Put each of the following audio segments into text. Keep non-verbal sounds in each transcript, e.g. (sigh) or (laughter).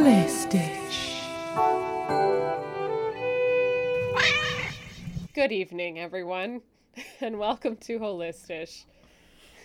Holistish. Good evening, everyone, (laughs) and welcome to Holistish,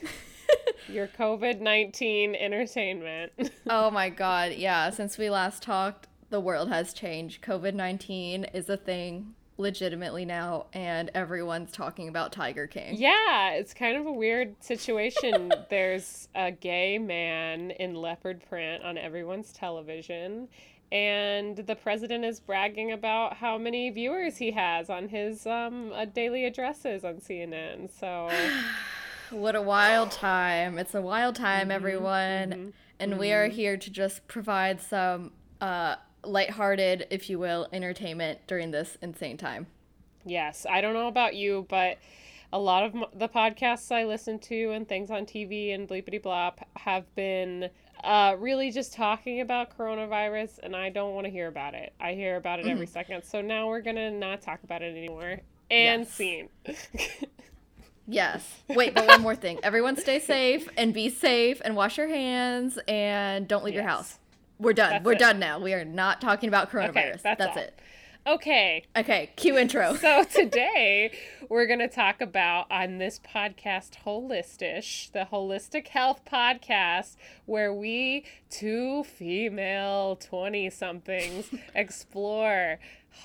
(laughs) your COVID 19 entertainment. (laughs) Oh my god, yeah. Since we last talked, the world has changed. COVID 19 is a thing legitimately now, and everyone's talking about Tiger King. yeah, it's kind of a weird situation. (laughs) There's a gay man in leopard print on everyone's television. And the president is bragging about how many viewers he has on his um, uh, daily addresses on CNN. So, (sighs) What a wild time. It's a wild time, everyone. And we are here to just provide some uh, lighthearted, if you will, entertainment during this insane time. Yes, I don't know about you, but a lot of the podcasts I listen to and things on TV and bleepity blop have been uh, really just talking about coronavirus, and I don't want to hear about it. I hear about it every second, so now we're gonna not talk about it anymore. And Yes. scene. Yes. (laughs) Wait, but one more thing. Everyone stay safe and be safe and wash your hands and don't leave your house. We're done. That's We're it. done now. We are not talking about coronavirus. that's that's it. okay, Okay, cue intro. so (laughs) today we're going to talk about on this podcast holistish the holistic health podcast where we two female 20 somethings (laughs) explore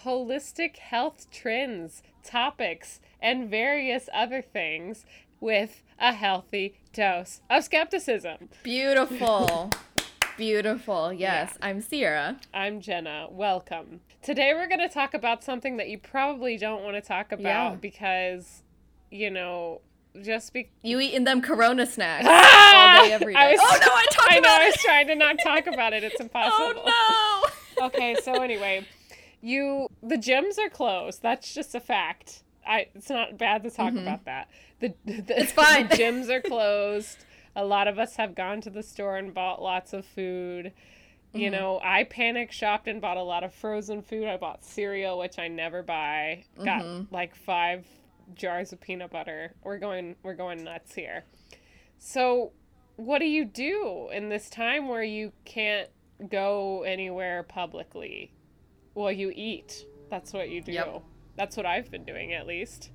holistic health trends topics and various other things with a healthy dose of skepticism Beautiful. (laughs) Beautiful. Yes, I'm Sierra. I'm Jenna. Welcome. Today we're going to talk about something that you probably don't want to talk about Yeah. because, you know, just be. You eating them Corona snacks Ah! all day, every day. I was, oh no, I talked I know. about I was trying to not talk about it. It's impossible. (laughs) Oh no. okay. So anyway, you the gyms are closed. That's just a fact. I. It's not bad to talk about that. The, the It's (laughs) fine. The gyms are closed. A lot of us have gone to the store and bought lots of food. You mm-hmm. know, I panic shopped and bought a lot of frozen food. I bought cereal, which I never buy. Got mm-hmm. like five jars of peanut butter. We're going we're going nuts here. So, what do you do in this time where you can't go anywhere publicly? Well, you eat. That's what you do. Yep. That's what I've been doing at least.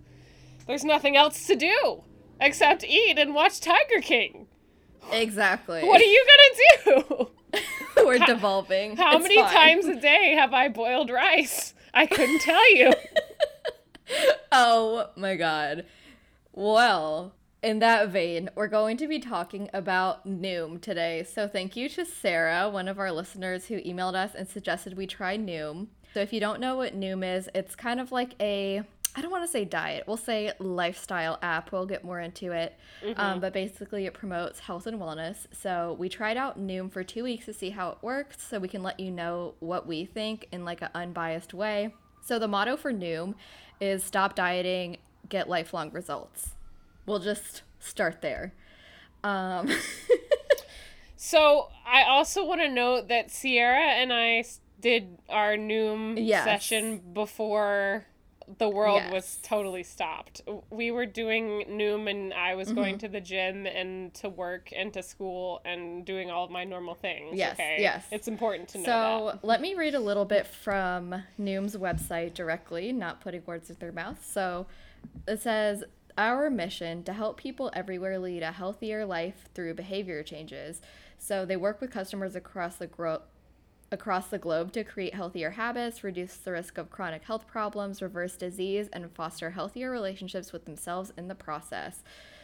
There's nothing else to do except eat and watch Tiger King. Exactly. What are you going to do? (laughs) We're devolving. How It's many fine. times a day have I boiled rice? I couldn't tell you. (laughs) Oh my god. Well, in that vein, we're going to be talking about Noom today. So thank you to Sarah, one of our listeners who emailed us and suggested we try Noom. So if you don't know what Noom is, it's kind of like a I don't want to say diet. We'll say lifestyle app. We'll get more into it. Um, but basically, it promotes health and wellness. So we tried out Noom for two weeks to see how it works, so we can let you know what we think in like an unbiased way. So the motto for Noom is stop dieting, get lifelong results. We'll just start there. Um, (laughs) So I also want to note that Sierra and I did our Noom Yes. session before the world was totally stopped. We were doing Noom and I was Mm-hmm. going to the gym and to work and to school and doing all of my normal things. Yes, okay? yes. It's important to know so let me read a little bit from Noom's website directly, not putting words in their mouth. So it says, Our mission to help people everywhere lead a healthier life through behavior changes. So they work with customers across the gro- across the globe to create healthier habits, reduce the risk of chronic health problems, reverse disease, and foster healthier relationships with themselves in the process.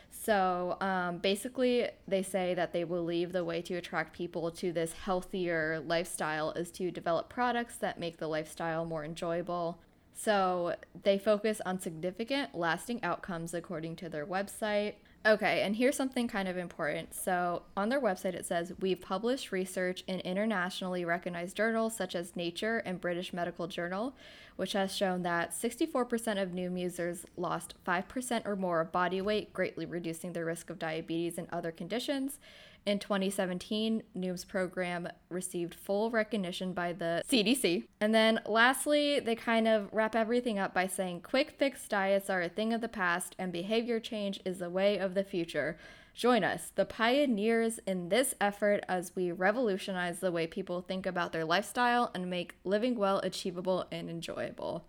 So um, basically, they say that they believe the way to attract people to this healthier lifestyle is to develop products that make the lifestyle more enjoyable. So they focus on significant, lasting outcomes according to their website. Okay, and here's something kind of important. So, on their website, it says we've published research in internationally recognized journals such as Nature and British Medical Journal, which has shown that 64% of new users lost 5% or more of body weight, greatly reducing their risk of diabetes and other conditions. In 2017, Noom's program received full recognition by the CDC. And then lastly, they kind of wrap everything up by saying quick fix diets are a thing of the past and behavior change is the way of the future. Join us, the pioneers in this effort, as we revolutionize the way people think about their lifestyle and make living well achievable and enjoyable.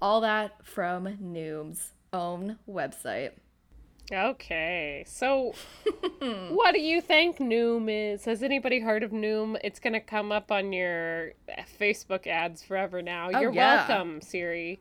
All that from Noom's own website. Okay, so (laughs) what do you think Noom is? Has anybody heard of Noom? It's gonna come up on your Facebook ads forever now. Oh, You're yeah. welcome, Siri.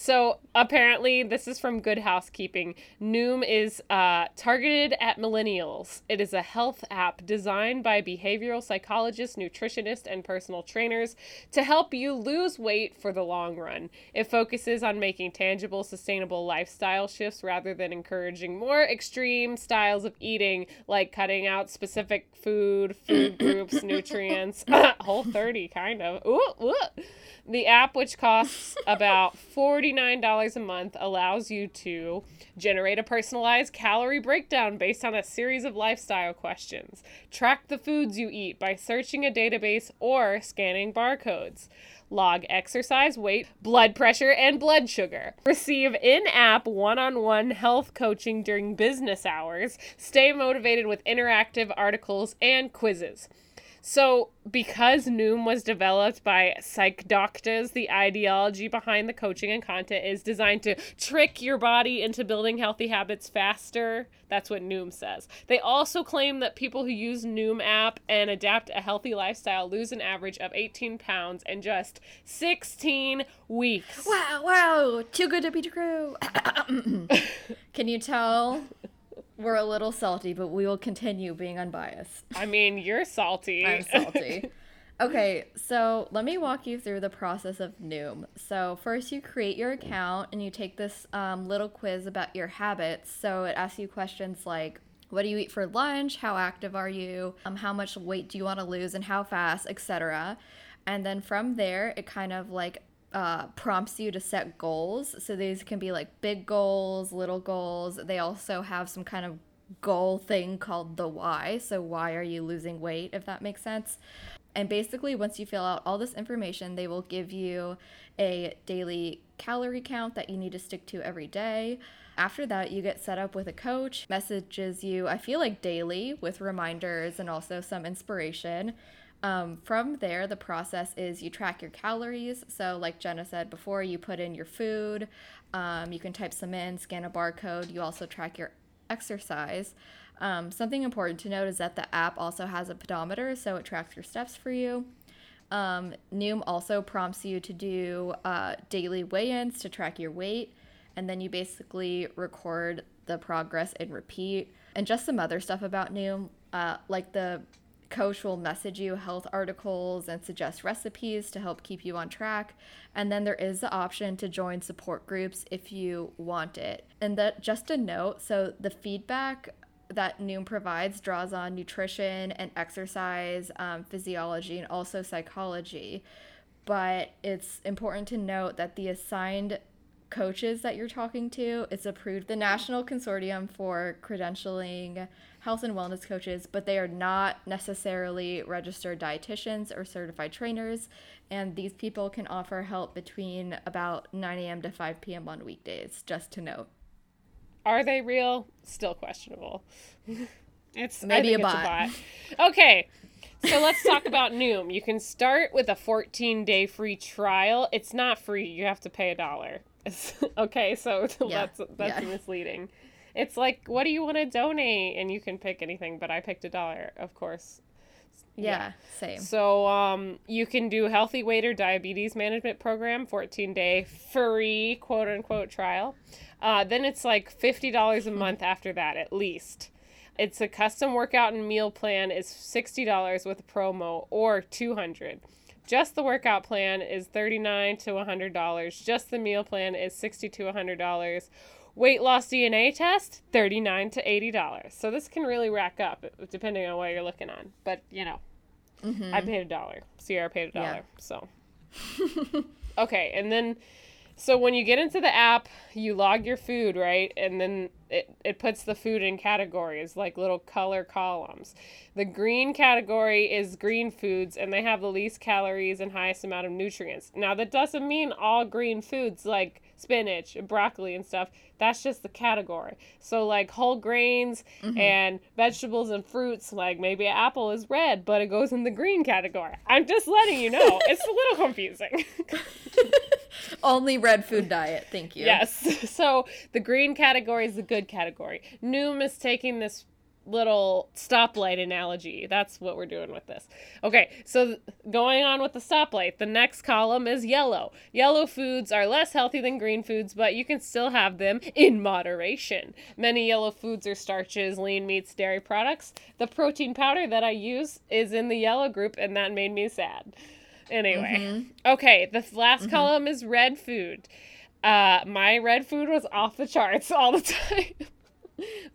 So apparently, this is from Good Housekeeping. Noom is uh, targeted at millennials. It is a health app designed by behavioral psychologists, nutritionists, and personal trainers to help you lose weight for the long run. It focuses on making tangible, sustainable lifestyle shifts rather than encouraging more extreme styles of eating, like cutting out specific food, food (coughs) groups, nutrients. (coughs) Whole 30, kind of. Ooh, ooh. The app, which costs about (laughs) $49 a month, allows you to generate a personalized calorie breakdown based on a series of lifestyle questions, track the foods you eat by searching a database or scanning barcodes, log exercise, weight, blood pressure, and blood sugar, receive in app one on one health coaching during business hours, stay motivated with interactive articles and quizzes. So, because Noom was developed by psych doctors, the ideology behind the coaching and content is designed to trick your body into building healthy habits faster. That's what Noom says. They also claim that people who use Noom app and adapt a healthy lifestyle lose an average of 18 pounds in just 16 weeks. Wow, wow, too good to be true. (coughs) (coughs) (coughs) Can you tell we're a little salty, but we will continue being unbiased. I mean, you're salty. (laughs) I'm salty. Okay, so let me walk you through the process of Noom. So, first, you create your account and you take this um, little quiz about your habits. So, it asks you questions like, what do you eat for lunch? How active are you? Um, how much weight do you want to lose and how fast, etc. And then from there, it kind of like uh, prompts you to set goals. So these can be like big goals, little goals. They also have some kind of goal thing called the why. So, why are you losing weight, if that makes sense? And basically, once you fill out all this information, they will give you a daily calorie count that you need to stick to every day. After that, you get set up with a coach, messages you, I feel like daily, with reminders and also some inspiration. Um, from there, the process is you track your calories. So, like Jenna said before, you put in your food, um, you can type some in, scan a barcode. You also track your exercise. Um, something important to note is that the app also has a pedometer, so it tracks your steps for you. Um, Noom also prompts you to do uh, daily weigh ins to track your weight, and then you basically record the progress and repeat. And just some other stuff about Noom, uh, like the coach will message you health articles and suggest recipes to help keep you on track. And then there is the option to join support groups if you want it. And that just a note so the feedback that Noom provides draws on nutrition and exercise, um, physiology, and also psychology. But it's important to note that the assigned coaches that you're talking to, it's approved the National Consortium for Credentialing Health and Wellness Coaches, but they are not necessarily registered dietitians or certified trainers. And these people can offer help between about 9 a.m. to 5 p.m. on weekdays, just to note. Are they real? Still questionable. (laughs) it's Maybe a bot. bot. Okay. So let's talk (laughs) about Noom. You can start with a 14 day free trial. It's not free. You have to pay a dollar. (laughs) okay, so (laughs) Yeah, that's that's yeah. (laughs) misleading. It's like, what do you want to donate? And you can pick anything, but I picked a dollar, of course. Yeah, same. So um, you can do healthy weight or diabetes management program, 14 day free quote unquote trial. Uh, then it's like fifty dollars a month after that at least. It's a custom workout and meal plan is sixty dollars with a promo or two hundred. Just the workout plan is $39 to hundred dollars. Just the meal plan is $60 to hundred dollars. Weight loss DNA test 39 to eighty dollars. So this can really rack up depending on what you're looking on. But you know, I mm-hmm. paid a dollar. Sierra paid a Yeah. dollar. So (laughs) okay, and then so when you get into the app, you log your food, right? And then it, it puts the food in categories, like little color columns. The green category is green foods, and they have the least calories and highest amount of nutrients. Now, that doesn't mean all green foods, like spinach, and broccoli, and stuff. That's just the category. So, like whole grains Mm-hmm. and vegetables and fruits, like maybe an apple is red, but it goes in the green category. I'm just letting you know. it's a little confusing. (laughs) Only red food diet. Thank you. Yes. (laughs) So the green category is the good category. Noom is taking this little stoplight analogy. That's what we're doing with this. Okay, so going on with the stoplight, the next column is yellow. Yellow foods are less healthy than green foods, but you can still have them in moderation. Many yellow foods are starches, lean meats, dairy products. The protein powder that I use is in the yellow group, and that made me sad. Anyway, okay, the last column is red food. Uh, my red food was off the charts (laughs) all the time.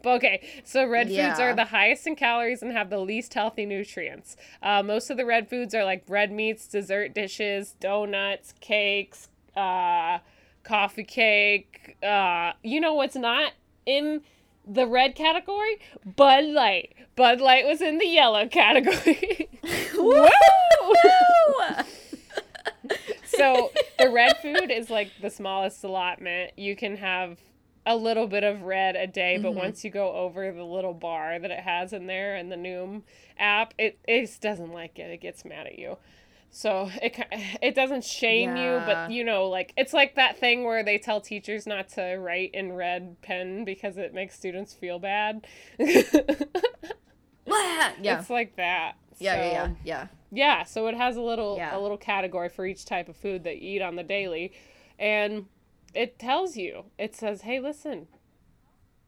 But okay, so red foods are the highest in calories and have the least healthy nutrients. Uh, most of the red foods are like red meats, dessert dishes, donuts, cakes, uh, coffee cake. Uh, you know what's not in the red category? Bud Light. Bud Light was in the yellow category. (laughs) Woo! so the red food is like the smallest allotment. You can have a little bit of red a day, but mm-hmm. once you go over the little bar that it has in there in the Noom app, it it just doesn't like it. It gets mad at you. So it (sighs) it doesn't shame you, but you know, like it's like that thing where they tell teachers not to write in red pen because it makes students feel bad. (laughs) (laughs) yeah. It's like that. Yeah, yeah, yeah, So- yeah. yeah, so it has a little Yeah. a little category for each type of food that you eat on the daily, and it tells you. It says, "Hey, listen,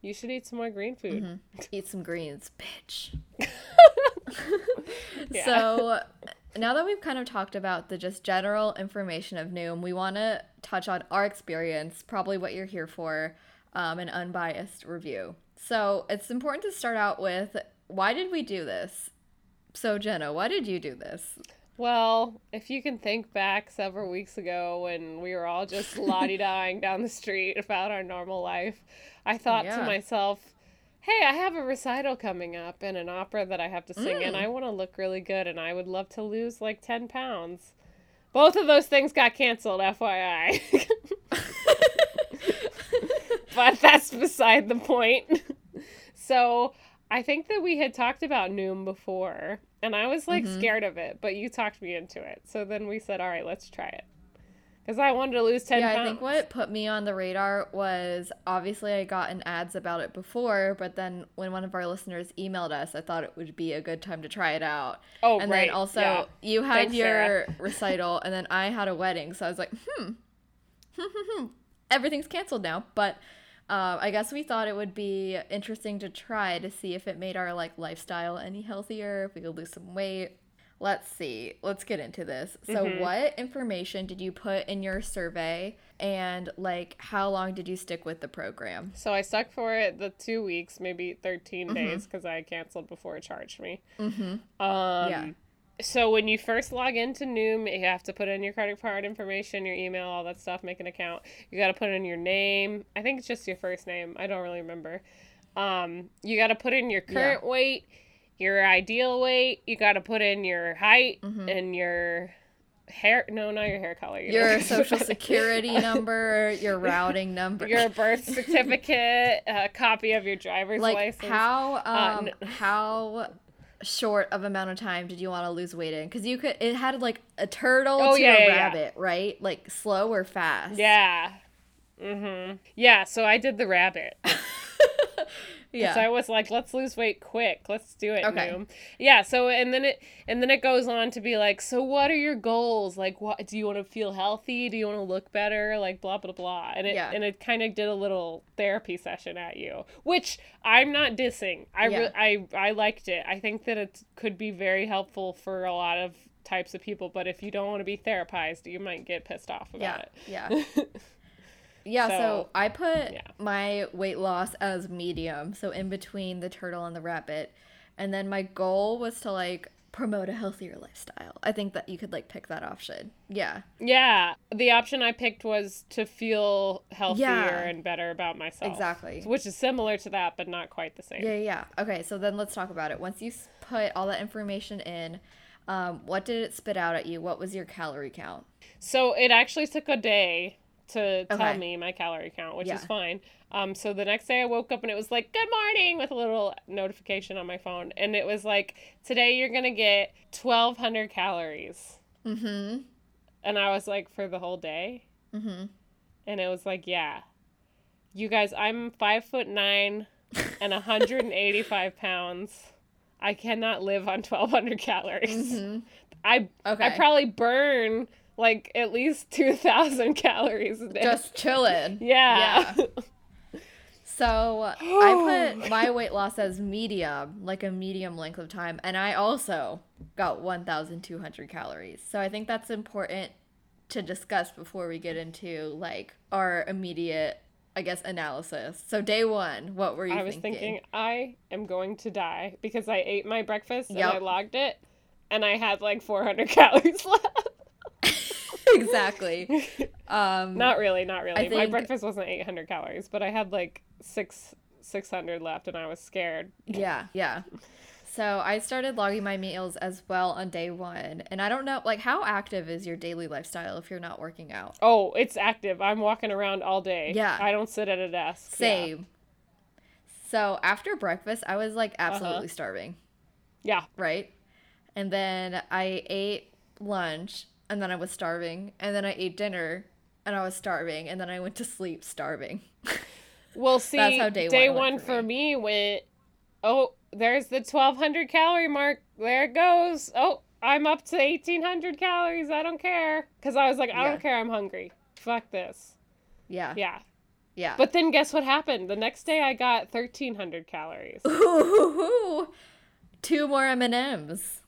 you should eat some more green food." Mm-hmm. Eat some greens, bitch. (laughs) Yeah. So now that we've kind of talked about the just general information of Noom, we want to touch on our experience, probably what you're here for, um, an unbiased review. So it's important to start out with why did we do this? So Jenna, why did you do this? Well, if you can think back several weeks ago when we were all just lottie (laughs) dying down the street about our normal life, I thought to myself, hey, I have a recital coming up and an opera that I have to sing, and Mm. I want to look really good, and I would love to lose like 10 pounds. Both of those things got canceled, FYI. (laughs) (laughs) but that's beside the point. so I think that we had talked about Noom before, and I was like Mm-hmm. scared of it, but you talked me into it. So then we said, all right, let's try it. Because I wanted to lose 10 yeah, pounds. I think what put me on the radar was obviously I gotten ads about it before, but then when one of our listeners emailed us, I thought it would be a good time to try it out. Oh, and right, then also yeah. you had Thanks, your Sarah. (laughs) recital, and then I had a wedding, so I was like, hmm, (laughs) everything's canceled now. But uh, I guess we thought it would be interesting to try to see if it made our like lifestyle any healthier, if we could lose some weight. Let's see. Let's get into this. So, Mm-hmm. what information did you put in your survey, and like how long did you stick with the program? So I stuck for it the two weeks, maybe 13 Mm-hmm. days, because I canceled before it charged me. Mm-hmm. Um, Yeah. So when you first log into Noom, you have to put in your credit card information, your email, all that stuff, make an account. You got to put in your name. I think it's just your first name. I don't really remember. Um, you got to put in your current weight, your ideal weight. You got to put in your height and your hair. No, not your hair color. You Your social (laughs) security number, your routing number. your birth (laughs) certificate, a copy of your driver's like license. how Uh, um n- how short of amount of time did you want to lose weight in because you could it had like a turtle Oh, to yeah, a yeah, yeah. rabbit right like slow or fast Yeah. Mm-hmm. Yeah, so I did the rabbit. (laughs) yeah So I was like, let's lose weight quick. Let's do it, Okay. Noom. Yeah, so and then it and then it goes on to be like, so what are your goals? Like what do you want to feel healthy? Do you want to look better? Like blah blah blah. And it Yeah. and it kind of did a little therapy session at you, which I'm not dissing. I Yeah. re- I I liked it. I think that it could be very helpful for a lot of types of people, but if you don't want to be therapized, you might get pissed off about yeah it. yeah (laughs) yeah so, So, i put yeah. my weight loss as medium so in between the turtle and the rabbit and then my goal was to like promote a healthier lifestyle i think that you could like pick that option yeah Yeah, the option I picked was to feel healthier Yeah. and better about myself. Exactly. Which is similar to that, but not quite the same. Yeah, yeah. Okay, so then let's talk about it. Once you put all that information in, um, what did it spit out at you? What was your calorie count? So it actually took a day to tell Okay. me my calorie count, which Yeah. is fine. Um, so the next day I woke up and it was like, "Good morning" with a little notification on my phone, and it was like, "Today you're gonna get 1,200 calories," Mm-hmm. and I was like, "For the whole day," Mm-hmm. and it was like, "Yeah." You guys, I'm five foot nine and 185 (laughs) pounds. I cannot live on 1,200 calories. Mm-hmm. I Okay. I probably burn like at least (laughs) 2,000 calories a day. Just chilling. (laughs) yeah. yeah. So I (sighs) put my weight loss as medium, like a medium length of time, and I also got 1,200 calories. So I think that's important to discuss before we get into like our immediate, I guess, analysis. So day one, what were you I was thinking? thinking I am going to die because I ate my breakfast and I logged it and I had like 400 (laughs) calories left. Exactly. (laughs) Um, not really, not really. I My breakfast wasn't 800 calories, but I had like 6 600 left and I was scared. Yeah, yeah. So I started logging my meals as well on day one. And I don't know, like, how active is your daily lifestyle if you're not working out? Oh, it's active. I'm walking around all day. Yeah. I don't sit at a desk. Yeah. Same. So after breakfast, I was like Uh-huh. absolutely starving, Yeah. right? And then I ate lunch and then I was starving. And then I ate dinner and I was starving. And then I went to sleep starving. (laughs) Well, see, That's how day one one, went for for me. went. Oh, there's the 1200 calorie mark. There it goes. Oh, I'm up to 1800 calories. I don't care. Because I was like, I Yeah. don't care. I'm hungry. Fuck this. Yeah. Yeah. Yeah. But then guess what happened? The next day I got 1300 calories. (laughs) Ooh, two more M&Ms.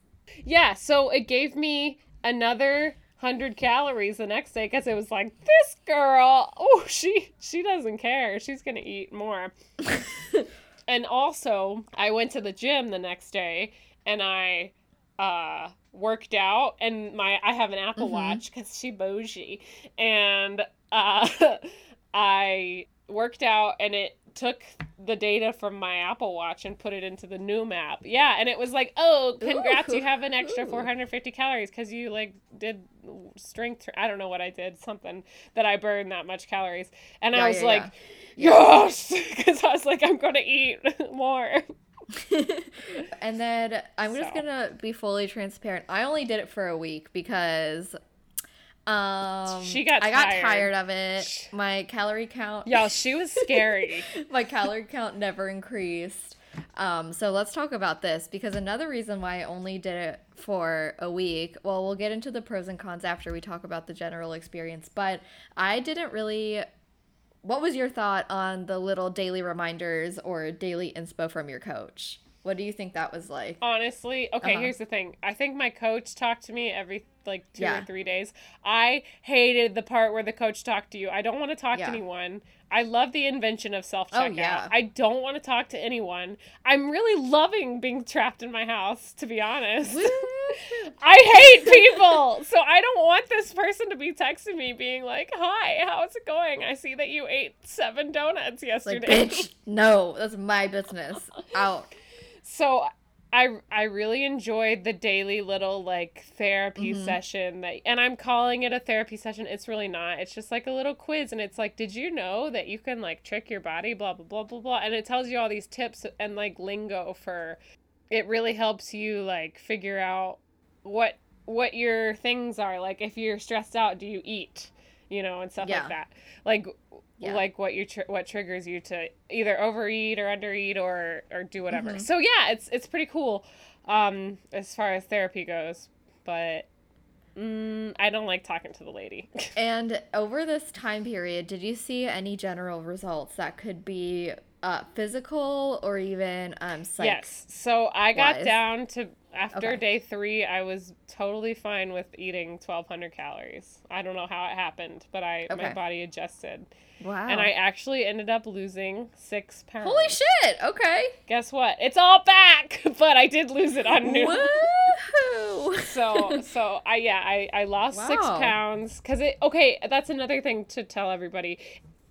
yeah. So it gave me another 100 calories the next day because it was like, this girl, oh, she, she doesn't care. She's going to eat more. (laughs) and also i went to the gym the next day and i uh worked out and my i have an apple Mhm. watch because she bougie and uh (laughs) i worked out and it took the data from my apple watch and put it into the Noom app. yeah and it was like oh congrats you have an extra Ooh. 450 calories because you like did strength i don't know what i did something that i burned that much calories and Yeah, i was yeah, like yeah. yes (laughs) because i was like i'm gonna eat (laughs) more (laughs) and then I'm just gonna be fully transparent. I only did it for a week because um She got I got tired. tired of it. My calorie count Y'all, she was scary. (laughs) my calorie count never increased. Um, so let's talk about this because another reason why I only did it for a week, well, we'll get into the pros and cons after we talk about the general experience, but I didn't really. What was your thought on the little daily reminders or daily inspo from your coach? What do you think that was like? Honestly, okay, Uh-huh. here's the thing. I think my coach talked to me every like two Yeah. or three days. I hated the part where the coach talked to you. I don't want to talk Yeah. to anyone. I love the invention of self checkout. Oh, yeah. I don't want to talk to anyone. I'm really loving being trapped in my house, to be honest. (laughs) I hate people. So I don't want this person to be texting me being like, "Hi, how's it going? I see that you ate 7 donuts yesterday. like, yesterday." bitch, no, that's my business. Out. (laughs) So I I really enjoyed the daily little like therapy Mhm. session that and I'm calling it a therapy session. It's really not. It's just like a little quiz and it's like, did you know that you can like trick your body blah blah blah blah blah and it tells you all these tips and like lingo for it really helps you like figure out what what your things are. Like if you're stressed out, do you eat? You know, and stuff Yeah. like that. Like Yeah. like what you tr- what triggers you to either overeat or undereat or or do whatever. Mhm. So yeah, it's it's pretty cool um as far as therapy goes, but mm, I don't like talking to the lady. (laughs) And over this time period, did you see any general results that could be uh, physical or even um, psych? yes. So I got wise. down to after Okay. day 3, I was totally fine with eating 1200 calories. I don't know how it happened, but I my body adjusted. Wow. And I actually ended up losing 6 pounds. Holy shit! Okay. Guess what? It's all back, (laughs) but I did lose it on Noom. Woohoo! (laughs) so so I yeah I I lost six pounds because it okay that's another thing to tell everybody.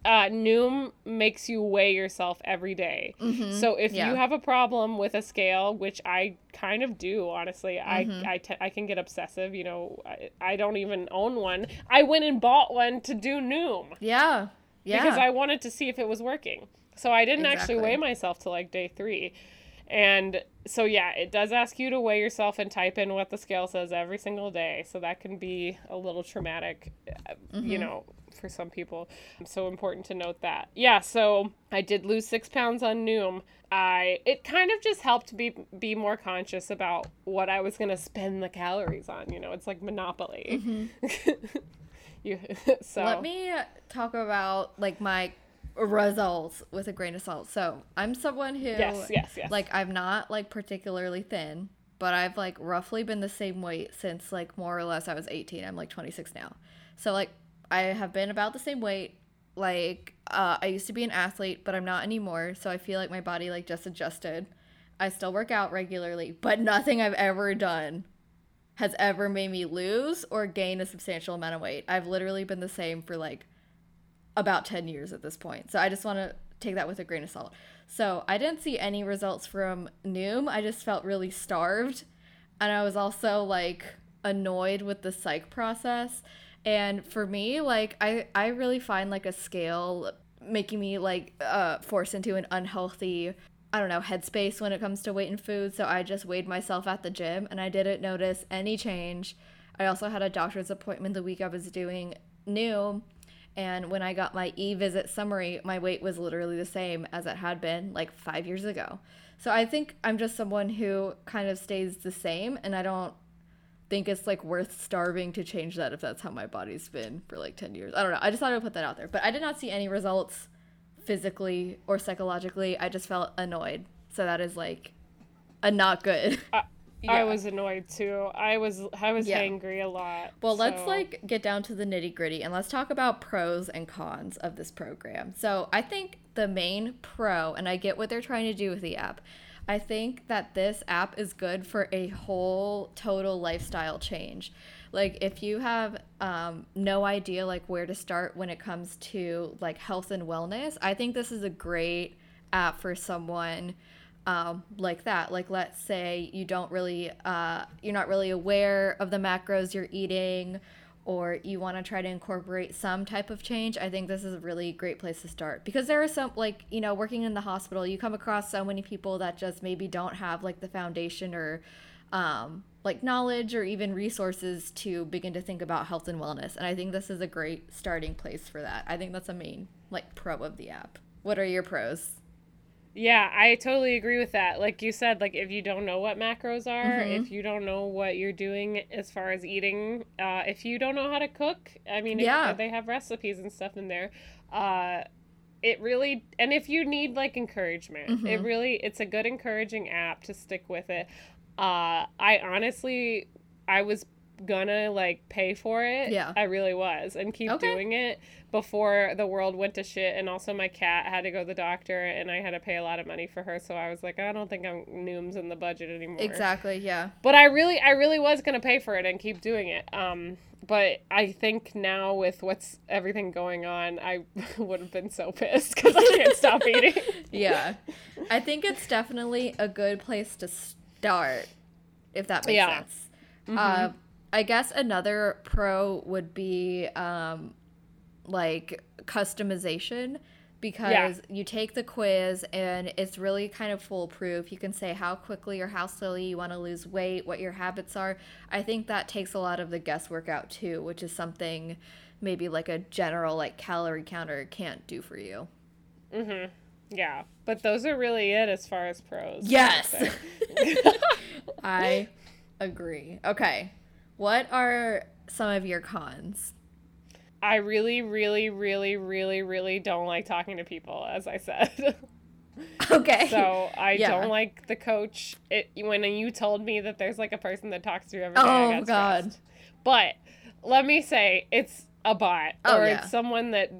Uh, Noom makes you weigh yourself every day. So if Yeah. you have a problem with a scale, which I kind of do, honestly, I I, te- I can get obsessive. You know, I, I don't even own one. I went and bought one to do Noom Yeah. Yeah. because I wanted to see if it was working. So I didn't actually weigh myself till like day three. And so yeah, it does ask you to weigh yourself and type in what the scale says every single day. So that can be a little traumatic, uh, Mm-hmm. you know, for some people. So important to note that. Yeah, so I did lose six pounds on Noom. I it kind of just helped be be more conscious about what I was gonna spend the calories on. You know, it's like Monopoly. (laughs) you so Mm-hmm. Let me talk about like my results with a grain of salt. So I'm someone who Yes, yes, yes. like I'm not like particularly thin, but I've like roughly been the same weight since like more or less I was 18. I'm like 26 now. So like I have been about the same weight. Like uh, I used to be an athlete, but I'm not anymore. So I feel like my body like just adjusted. I still work out regularly, but nothing I've ever done has ever made me lose or gain a substantial amount of weight. I've literally been the same for like about 10 years at this point. So I just want to take that with a grain of salt. So I didn't see any results from Noom. I just felt really starved. And I was also like annoyed with the psych process. And for me, like I, I really find like a scale making me like uh forced into an unhealthy I don't know, headspace when it comes to weight and food. So I just weighed myself at the gym and I didn't notice any change. I also had a doctor's appointment the week I was doing Noom. And when I got my e visit summary, my weight was literally the same as it had been like five years ago. So I think I'm just someone who kind of stays the same. And I don't think it's like worth starving to change that if that's how my body's been for like 10 years. I don't know. I just thought I would put that out there. But I did not see any results physically or psychologically. I just felt annoyed. So that is like a not good. (laughs) (laughs) I Yeah. was annoyed too. I was I was Yeah. angry a lot. Well, let's like get down to the nitty gritty and let's talk about pros and cons of this program. So, I think the main pro, and I get what they're trying to do with the app, I think that this app is good for a whole total lifestyle change. Like, if you have um, no idea like where to start when it comes to like health and wellness, I think this is a great app for someone um, like that. Like, let's say you don't really, uh, you're not really aware of the macros you're eating, or you want to try to incorporate some type of change. I think this is a really great place to start because there are some, like, you know, working in the hospital, you come across so many people that just maybe don't have like the foundation or, um, like knowledge or even resources to begin to think about health and wellness. And I think this is a great starting place for that. I think that's a main like pro of the app. What are your pros? Yeah, I totally agree with that. Like you said, like if you don't know what macros are, Mm-hmm. if you don't know what you're doing as far as eating, uh, if you don't know how to cook, I mean, if- Yeah. they have recipes and stuff in there. Uh, it really, and if you need like encouragement, Mm-hmm. it really, it's a good encouraging app to stick with it. Uh, I honestly, I was gonna like pay for it. Yeah. I really was, and keep Okay. doing it before the world went to shit. And also, my cat had to go to the doctor, and I had to pay a lot of money for her. So I was like, I don't think I'm Noom's in the budget anymore. Exactly. Yeah. But I really, I really was gonna pay for it and keep doing it. Um, but I think now with what's everything going on, I (laughs) would have been so pissed because I can't stop (laughs) eating. yeah. I think it's definitely a good place to start, if that makes Yeah. sense. Uh, I guess another pro would be um, like customization because you take the quiz and it's really kind of foolproof. You can say how quickly or how slowly you want to lose weight, what your habits are. I think that takes a lot of the guesswork out too, which is something maybe like a general like calorie counter can't do for you. Mhm. Yeah, but those are really it as far as pros. Yes. (laughs) (laughs) I agree. Okay. What are some of your cons? I really, really, really, really, really don't like talking to people, as I said. (laughs) Okay. so I Yeah. don't like the coach. It when you told me that there's like a person that talks to you every day. Oh, I got God. stressed. But let me say, it's a bot Oh, or yeah. it's someone that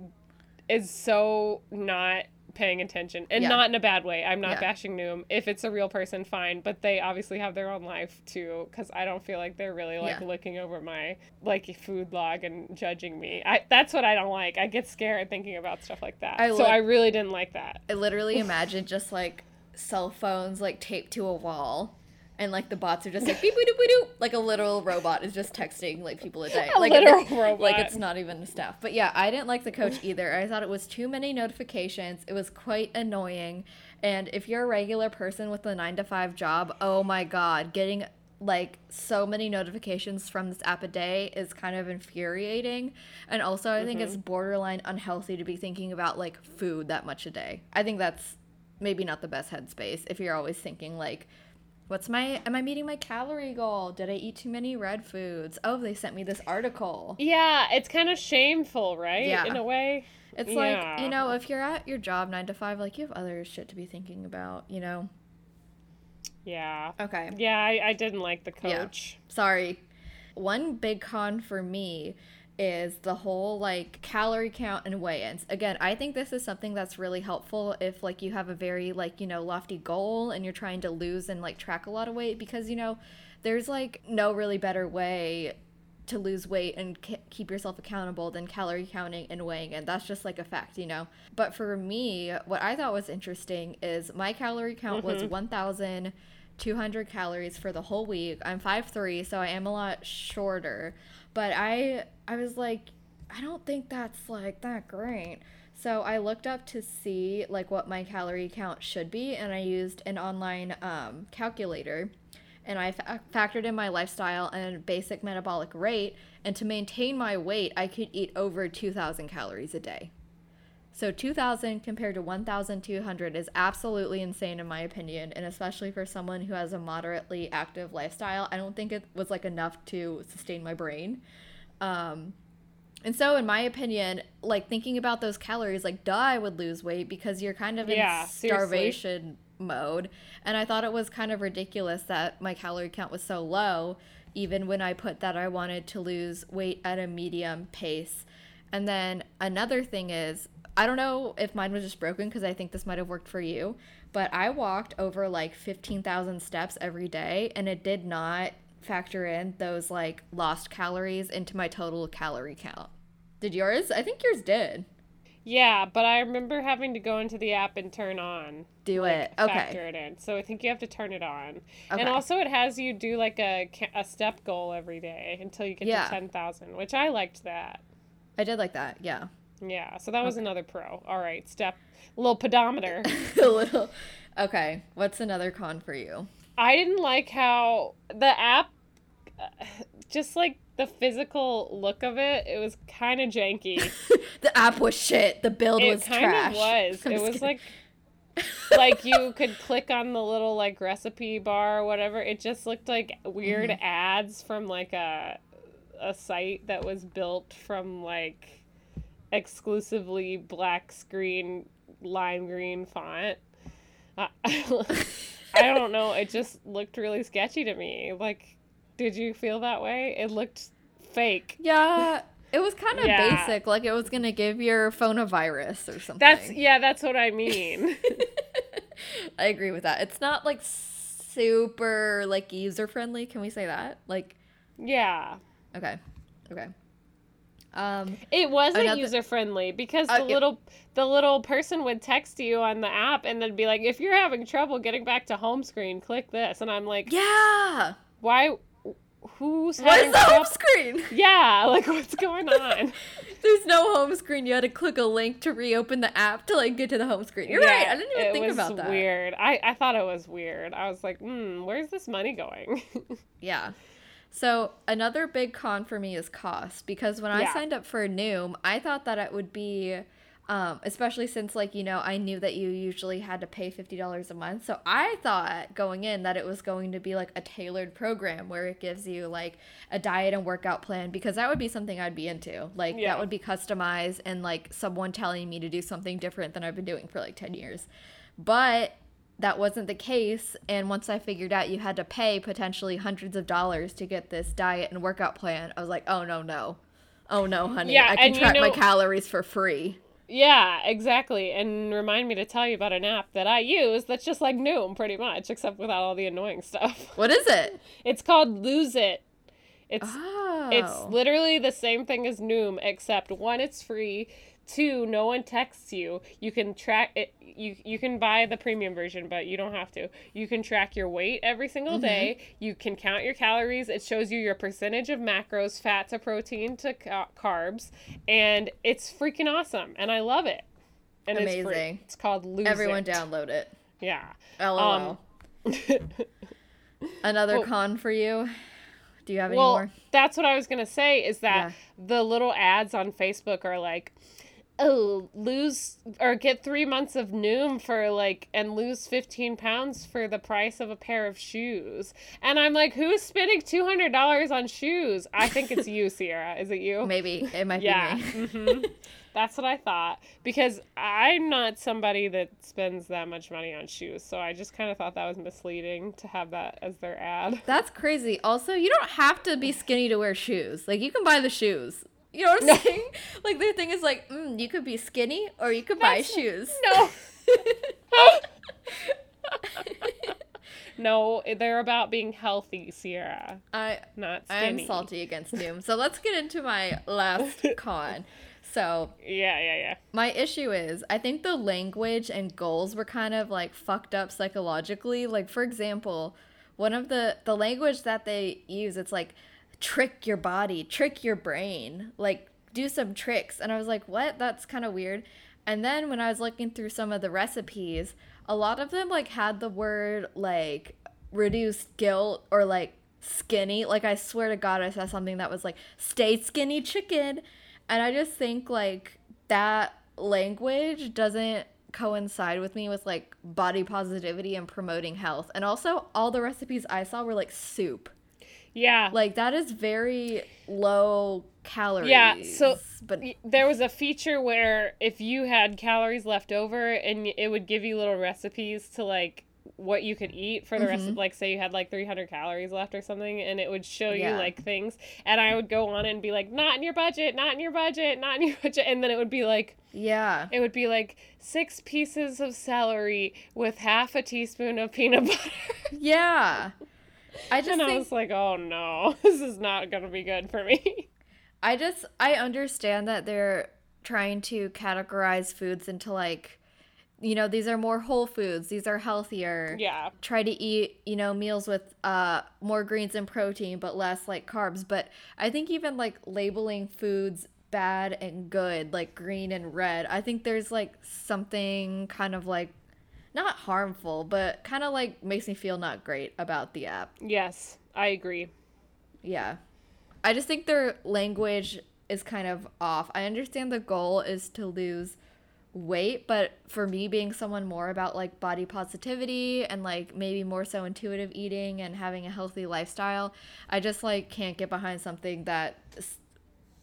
is so not paying attention and Yeah. not in a bad way. I'm not Yeah. bashing Noom. If it's a real person, fine. But they obviously have their own life too, because I don't feel like they're really like Yeah. looking over my like food log and judging me. I that's what I don't like. I get scared thinking about stuff like that. I so I really didn't like that. I literally (laughs) imagine just like cell phones like taped to a wall. And like the bots are just like beep boop boop boop, like a literal robot is just texting like people a day, A like literal (laughs) like robot. it's not even staff. But yeah, I didn't like the coach either. I thought it was too many notifications. It was quite annoying. And if you're a regular person with a nine to five job, oh my god, getting like so many notifications from this app a day is kind of infuriating. And also, I think it's mm-hmm. borderline unhealthy to be thinking about like food that much a day. I think that's maybe not the best headspace if you're always thinking like what's my am i meeting my calorie goal did i eat too many red foods oh they sent me this article Yeah, it's kind of shameful, right? Yeah. In a way. it's like you know if you're at your job nine to five like you have other shit to be thinking about you know Yeah. okay Yeah, I, I didn't like the Yeah. coach. sorry one big con for me is the whole like calorie count and weigh-ins. Again i think this is something that's really helpful if like you have a very like you know lofty goal and you're trying to lose and like track a lot of weight because you know there's like no really better way to lose weight and k- keep yourself accountable than calorie counting and weighing and that's just like a fact you know? But for me what i thought was interesting is my calorie count was mm-hmm. 1200 calories for the whole week. I'm 5'3 so i am a lot shorter but i i was like i don't think that's like that great so i looked up to see like what my calorie count should be and i used an online um, calculator and I fa- factored in my lifestyle and basic metabolic rate. And to maintain my weight, I could eat over 2,000 calories a day. So 2,000 compared to 1,200 is absolutely insane in my opinion, and especially for someone who has a moderately active lifestyle. I don't think it was like enough to sustain my brain. Um, and so, in my opinion, like thinking about those calories, like, duh, I would lose weight because you're kind of in Yeah, seriously. starvation mode. And I thought it was kind of ridiculous that my calorie count was so low, even when I put that I wanted to lose weight at a medium pace. And then another thing is, I don't know if mine was just broken because I think this might have worked for you, but I walked over like 15,000 steps every day and it did not factor in those like lost calories into my total calorie count. Did yours? I think yours did. Yeah, but I remember having to go into the app and turn on. Do like, it. Okay. Factor it in. So I think you have to turn it on. Okay. And also, it has you do like a, a step goal every day until you get Yeah. to 10,000, which I liked that. I did like that. Yeah. Yeah, so that was another pro. All right, step, little pedometer. (laughs) a little. Okay. What's another con for you? I didn't like how the app, (sighs) just like the physical look of it, it was kind of janky. (laughs) The app was shit. The build it was kind of was. (laughs) It was like like you could click on the little like recipe bar or whatever. It just looked like weird Mm-hmm. ads from like a a site that was built from like exclusively black screen lime green font. I, (laughs) I don't know. It just looked really sketchy to me. Like, did you feel that way? It looked fake. Yeah. It was kind of Yeah. basic. Like it was gonna give your phone a virus or something. That's yeah. That's what I mean. (laughs) I agree with that. It's not like super like user friendly. Can we say that? Like, yeah. okay, okay. Um, It wasn't Another- user friendly because Uh, the yeah. little the little person would text you on the app and then be like, "If you're having trouble getting back to home screen, click this." And I'm like, yeah. "Why? Who's what is the home screen? (laughs) Yeah, like what's going on? (laughs) There's no home screen. You had to click a link to reopen the app to like get to the home screen. You're right. I didn't even it think about that. Weird. I I thought it was weird. I was like, "Hmm, where's this money going?" (laughs) Yeah. So another big con for me is cost because when I signed up for Noom, I thought that it would be, um, especially since like you know I knew that you usually had to pay fifty dollars a month. So I thought going in that it was going to be like a tailored program where it gives you like a diet and workout plan because that would be something I'd be into. Like Yeah. that would be customized and like someone telling me to do something different than I've been doing for like ten years. But that wasn't the case. And once I figured out you had to pay potentially hundreds of dollars to get this diet and workout plan, I was like, oh no, no. Oh no, honey. Yeah, I can and you track my calories for free. Yeah, exactly. And remind me to tell you about an app that I use that's just like Noom, pretty much, except without all the annoying stuff. (laughs) What is it? It's called Lose It. It's Oh. it's literally the same thing as Noom, except one, it's free. Two, no one texts you. You can track it. You you can buy the premium version, but you don't have to. You can track your weight every single day. You can count your calories. It shows you your percentage of macros, fat to protein to ca- carbs, and it's freaking awesome. And I love it. And it's. Amazing. It's called Lose Everyone It. download it. Yeah. LOL. Um, (laughs) Another well- con for you. Do you have any well, more? that's what I was gonna say. Is that the little ads on Facebook are like, oh, lose or get three months of Noom for like and lose fifteen pounds for the price of a pair of shoes. And I'm like, who's spending two hundred dollars on shoes? I think it's you, (laughs) Sierra. Is it you? Maybe it might Yeah. be me. hmm (laughs) That's what I thought because I'm not somebody that spends that much money on shoes. So I just kind of thought that was misleading to have that as their ad. That's crazy. Also, you don't have to be skinny to wear shoes. Like you can buy the shoes. You know what I'm saying? (laughs) Like their thing is like, mm, you could be skinny or you could buy That's- shoes. No. (laughs) (laughs) no, they're about being healthy, Sierra, I not. I am salty against Noom. So let's get into my last con. So Yeah, yeah, yeah. my issue is I think the language and goals were kind of like fucked up psychologically. Like for example, one of the the language that they use, it's like trick your body, trick your brain, like do some tricks. And I was like, what? That's kind of weird. And then when I was looking through some of the recipes, a lot of them like had the word like reduced guilt or like skinny. Like I swear to God, I saw something that was like stay skinny chicken. And I just think like that language doesn't coincide with me with like body positivity and promoting health. And also all the recipes I saw were like soup. Yeah. Like that is very low calories. Yeah, so- but there was a feature where if you had calories left over and it would give you little recipes to like what you could eat for the rest Mm-hmm. of like say you had like 300 calories left or something and it would show you like things and I would go on and be like not in your budget not in your budget not in your (laughs) budget and then it would be like yeah. it would be like six pieces of celery with half a teaspoon of peanut butter Yeah. I just and I was like oh no (laughs) this is not gonna be good for me. (laughs) I just I understand that they're trying to categorize foods into like you know, these are more whole foods, these are healthier. yeah. Try to eat, you know, meals with uh more greens and protein but less like carbs, but I think even like labeling foods bad and good, like green and red, I think there's like something kind of like not harmful, but kind of like makes me feel not great about the app. yes I agree Yeah. I just think their language is kind of off. I understand the goal is to lose weight, but for me being someone more about like body positivity and like maybe more so intuitive eating and having a healthy lifestyle, I just like can't get behind something that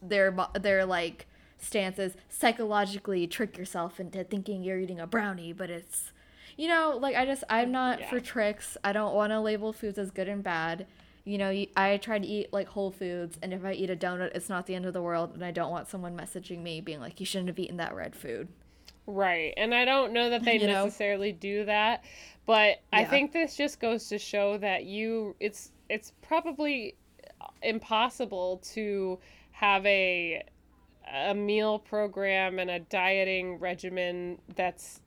their their like stances psychologically trick yourself into thinking you're eating a brownie, but it's you know, like I just I'm not Yeah. for tricks. I don't want to label foods as good and bad. You know, I try to eat like whole foods, and if I eat a donut, it's not the end of the world, and I don't want someone messaging me being like, "You shouldn't have eaten that red food." Right. And I don't know that (laughs) they You know? necessarily do that, but I think this just goes to show that you it's it's probably impossible to have a a meal program and a dieting regimen that's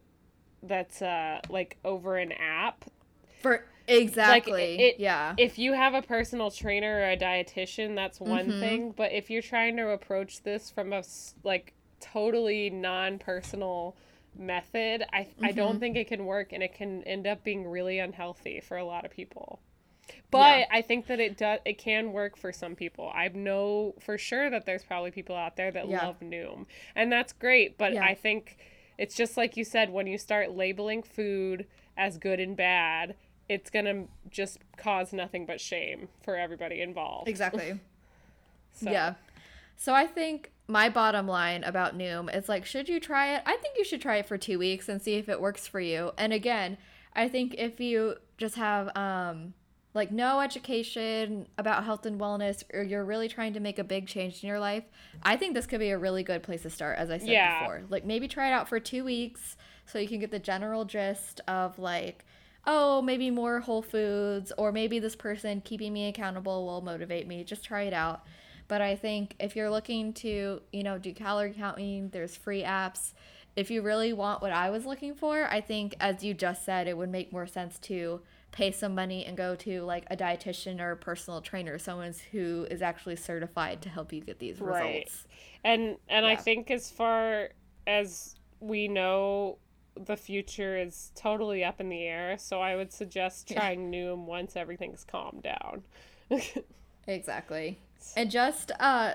that's uh like over an app For exactly, it- yeah, if you have a personal trainer or a dietitian, that's one Mhm. thing. But if you're trying to approach this from a like totally non-personal method, I I Mm-hmm. don't think it can work, and it can end up being really unhealthy for a lot of people. But Yeah. I think that it does it can work for some people. I know for sure that there's probably people out there that Yeah. love Noom, and that's great. But Yeah. I think it's just like you said when you start labeling food as good and bad, it's gonna just cause nothing but shame for everybody involved. exactly. (laughs) So, Yeah. So I think my bottom line about Noom is like, should you try it? I think you should try it for two weeks and see if it works for you. And again, I think if you just have um like no education about health and wellness or you're really trying to make a big change in your life, I think this could be a really good place to start as I said Yeah. before. Like maybe try it out for 2 weeks so you can get the general gist of like oh, maybe more whole foods or maybe this person keeping me accountable will motivate me. Just try it out. But I think if you're looking to, you know, do calorie counting, there's free apps. If you really want what I was looking for, I think as you just said, it would make more sense to pay some money and go to like a dietitian or a personal trainer, someone who is actually certified to help you get these results. Right. And and I think as far as we know the future is totally up in the air, so I would suggest Yeah. trying Noom once everything's calmed down. (laughs) Exactly. And just uh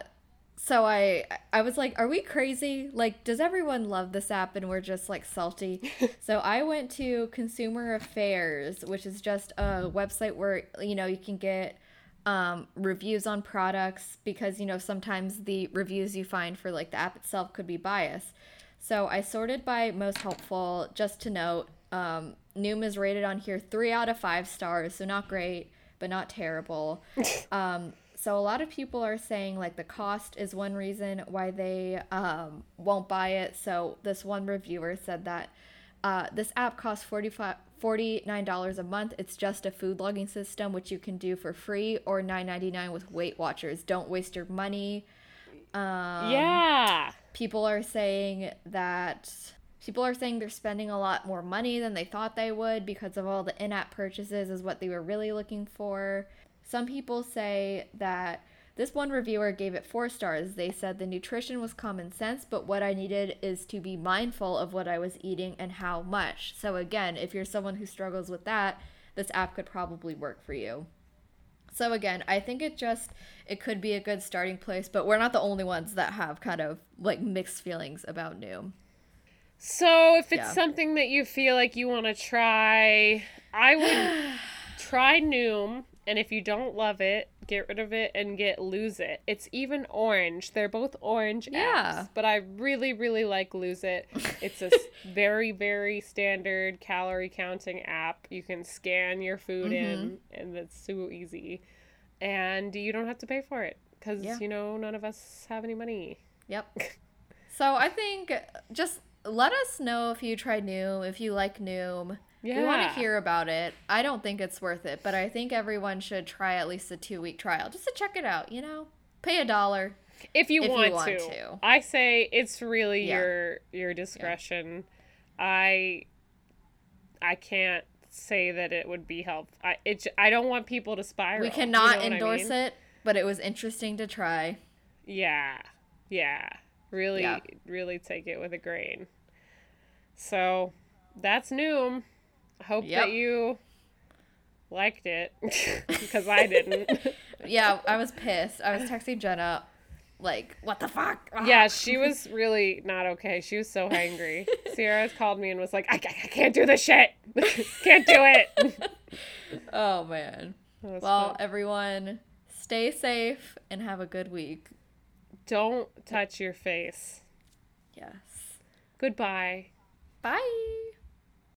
so I I was like, are we crazy? Like does everyone love this app and we're just like salty? (laughs) so I went to Consumer Affairs, which is just a website where you know you can get um, reviews on products because you know sometimes the reviews you find for like the app itself could be biased. So I sorted by most helpful. Just to note, um, Noom is rated on here three out of five stars, so not great, but not terrible. (laughs) um, so a lot of people are saying like the cost is one reason why they um, won't buy it. So this one reviewer said that uh, this app costs 45 $49 a month. It's just a food logging system, which you can do for free or $9.99 with Weight Watchers. Don't waste your money. Um, yeah. people are saying that people are saying they're spending a lot more money than they thought they would because of all the in-app purchases is what they were really looking for. Some people say that this one reviewer gave it 4 stars. They said the nutrition was common sense, but what I needed is to be mindful of what I was eating and how much. So again, if you're someone who struggles with that, this app could probably work for you. So again, I think it just it could be a good starting place, but we're not the only ones that have kind of like mixed feelings about Noom. So if it's Yeah. something that you feel like you want to try, I would (sighs) try Noom, and if you don't love it, get rid of it and get Lose It. It's even orange. They're both orange Yeah. apps, but I really really like Lose It. It's a (laughs) very very standard calorie counting app. You can scan your food in, mm-hmm. and it's so easy, and you don't have to pay for it because Yeah. you know none of us have any money. Yep. (laughs) so I think just let us know if you tried Noom, if you like Noom. We want to hear about it. I don't think it's worth it, but I think everyone should try at least a two week trial just to check it out, you know? Pay a dollar. if you, if you want, want to. to. I say it's really Yeah. your your discretion. I I can't say that it would be helpful. I it I don't want people to spiral. We you cannot know what I endorse mean? it, but it was interesting to try. Yeah. Yeah. Really Yeah. really take it with a grain. So, that's Noom. Hope Yep. that you liked it (laughs) (laughs) because I didn't. (laughs) Yeah, I was pissed. I was texting Jenna, like, what the fuck? Yeah, she was really not okay. She was so angry. Sierra called me and was like, I, I can't do this shit. can't do it. Oh, man. Well, fun. everyone, stay safe and have a good week. don't touch your face. Yes. Goodbye. Bye.